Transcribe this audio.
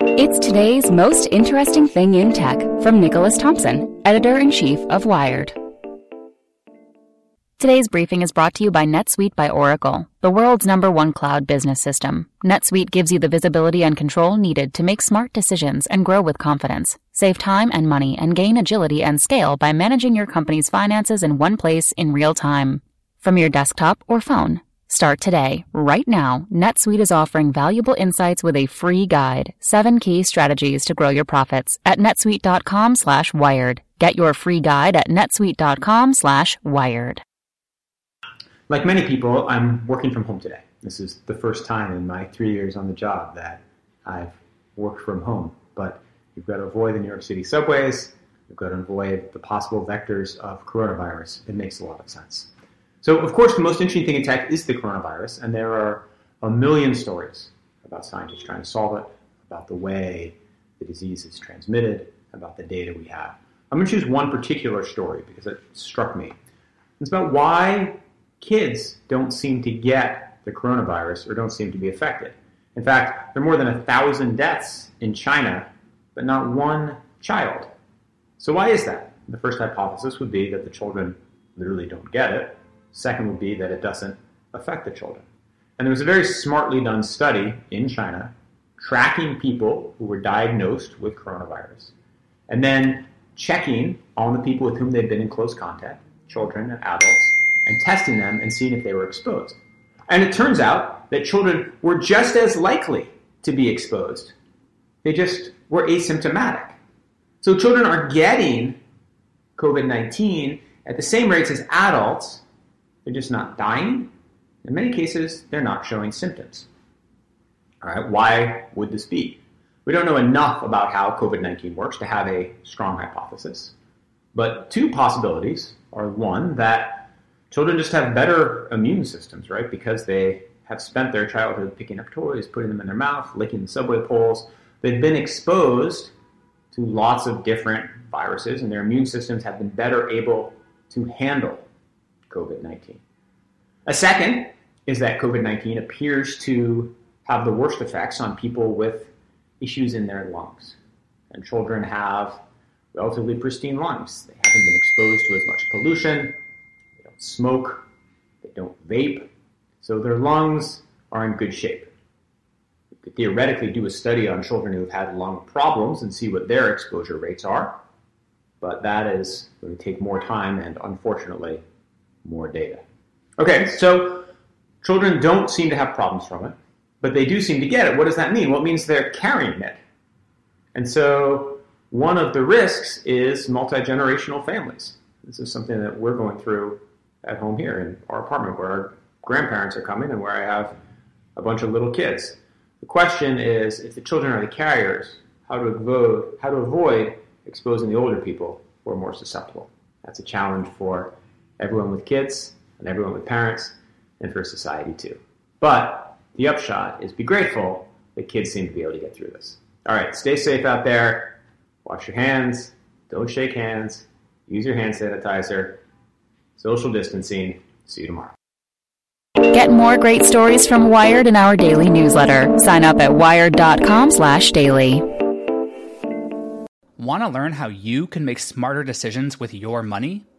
It's today's most interesting thing in tech from Nicholas Thompson, editor in chief of Wired. Today's briefing is brought to you by NetSuite by Oracle, the world's number one cloud business system. NetSuite gives you the visibility and control needed to make smart decisions and grow with confidence. Save time and money and gain agility and scale by managing your company's finances in one place in real time. From your desktop or phone, Start today. Right now, NetSuite is offering valuable insights with a free guide, seven key strategies to grow your profits at netsuite.com slash wired. Get your free guide at netsuite.com slash wired. Like many people, I'm working from home today. This is the first time in my three years on the job that I've worked from home. But you've got to avoid the New York City subways. You've got to avoid the possible vectors of coronavirus. It makes a lot of sense. So, of course, the most interesting thing in tech is the coronavirus, and there are a million stories about scientists trying to solve it, about the way the disease is transmitted, about the data we have. I'm going to choose one particular story because it struck me. It's about why kids don't seem to get the coronavirus or don't seem to be affected. In fact, there are more than a thousand deaths in China, but not one child. So, why is that? The first hypothesis would be that the children literally don't get it. Second would be that it doesn't affect the children. And there was a very smartly done study in China tracking people who were diagnosed with coronavirus and then checking on the people with whom they'd been in close contact, children and adults, and testing them and seeing if they were exposed. And it turns out that children were just as likely to be exposed. They just were asymptomatic. So children are getting COVID 19 at the same rates as adults, they're just not dying. In many cases, they're not showing symptoms. All right, why would this be? We don't know enough about how COVID 19 works to have a strong hypothesis. But two possibilities are one, that children just have better immune systems, right? Because they have spent their childhood picking up toys, putting them in their mouth, licking the subway poles. They've been exposed to lots of different viruses, and their immune systems have been better able to handle COVID 19. A second is that COVID 19 appears to have the worst effects on people with issues in their lungs. And children have relatively pristine lungs. They haven't been exposed to as much pollution, they don't smoke, they don't vape, so their lungs are in good shape. You could theoretically do a study on children who have had lung problems and see what their exposure rates are, but that is going to take more time and unfortunately more data. Okay, so children don't seem to have problems from it, but they do seem to get it. What does that mean? Well, it means they're carrying it. And so one of the risks is multi generational families. This is something that we're going through at home here in our apartment where our grandparents are coming and where I have a bunch of little kids. The question is if the children are the carriers, how to avoid, how to avoid exposing the older people who are more susceptible. That's a challenge for everyone with kids and everyone with parents and for society too. But the upshot is be grateful that kids seem to be able to get through this. All right, stay safe out there. Wash your hands. Don't shake hands. Use your hand sanitizer. Social distancing. See you tomorrow. Get more great stories from Wired in our daily newsletter. Sign up at wired.com/daily. Want to learn how you can make smarter decisions with your money?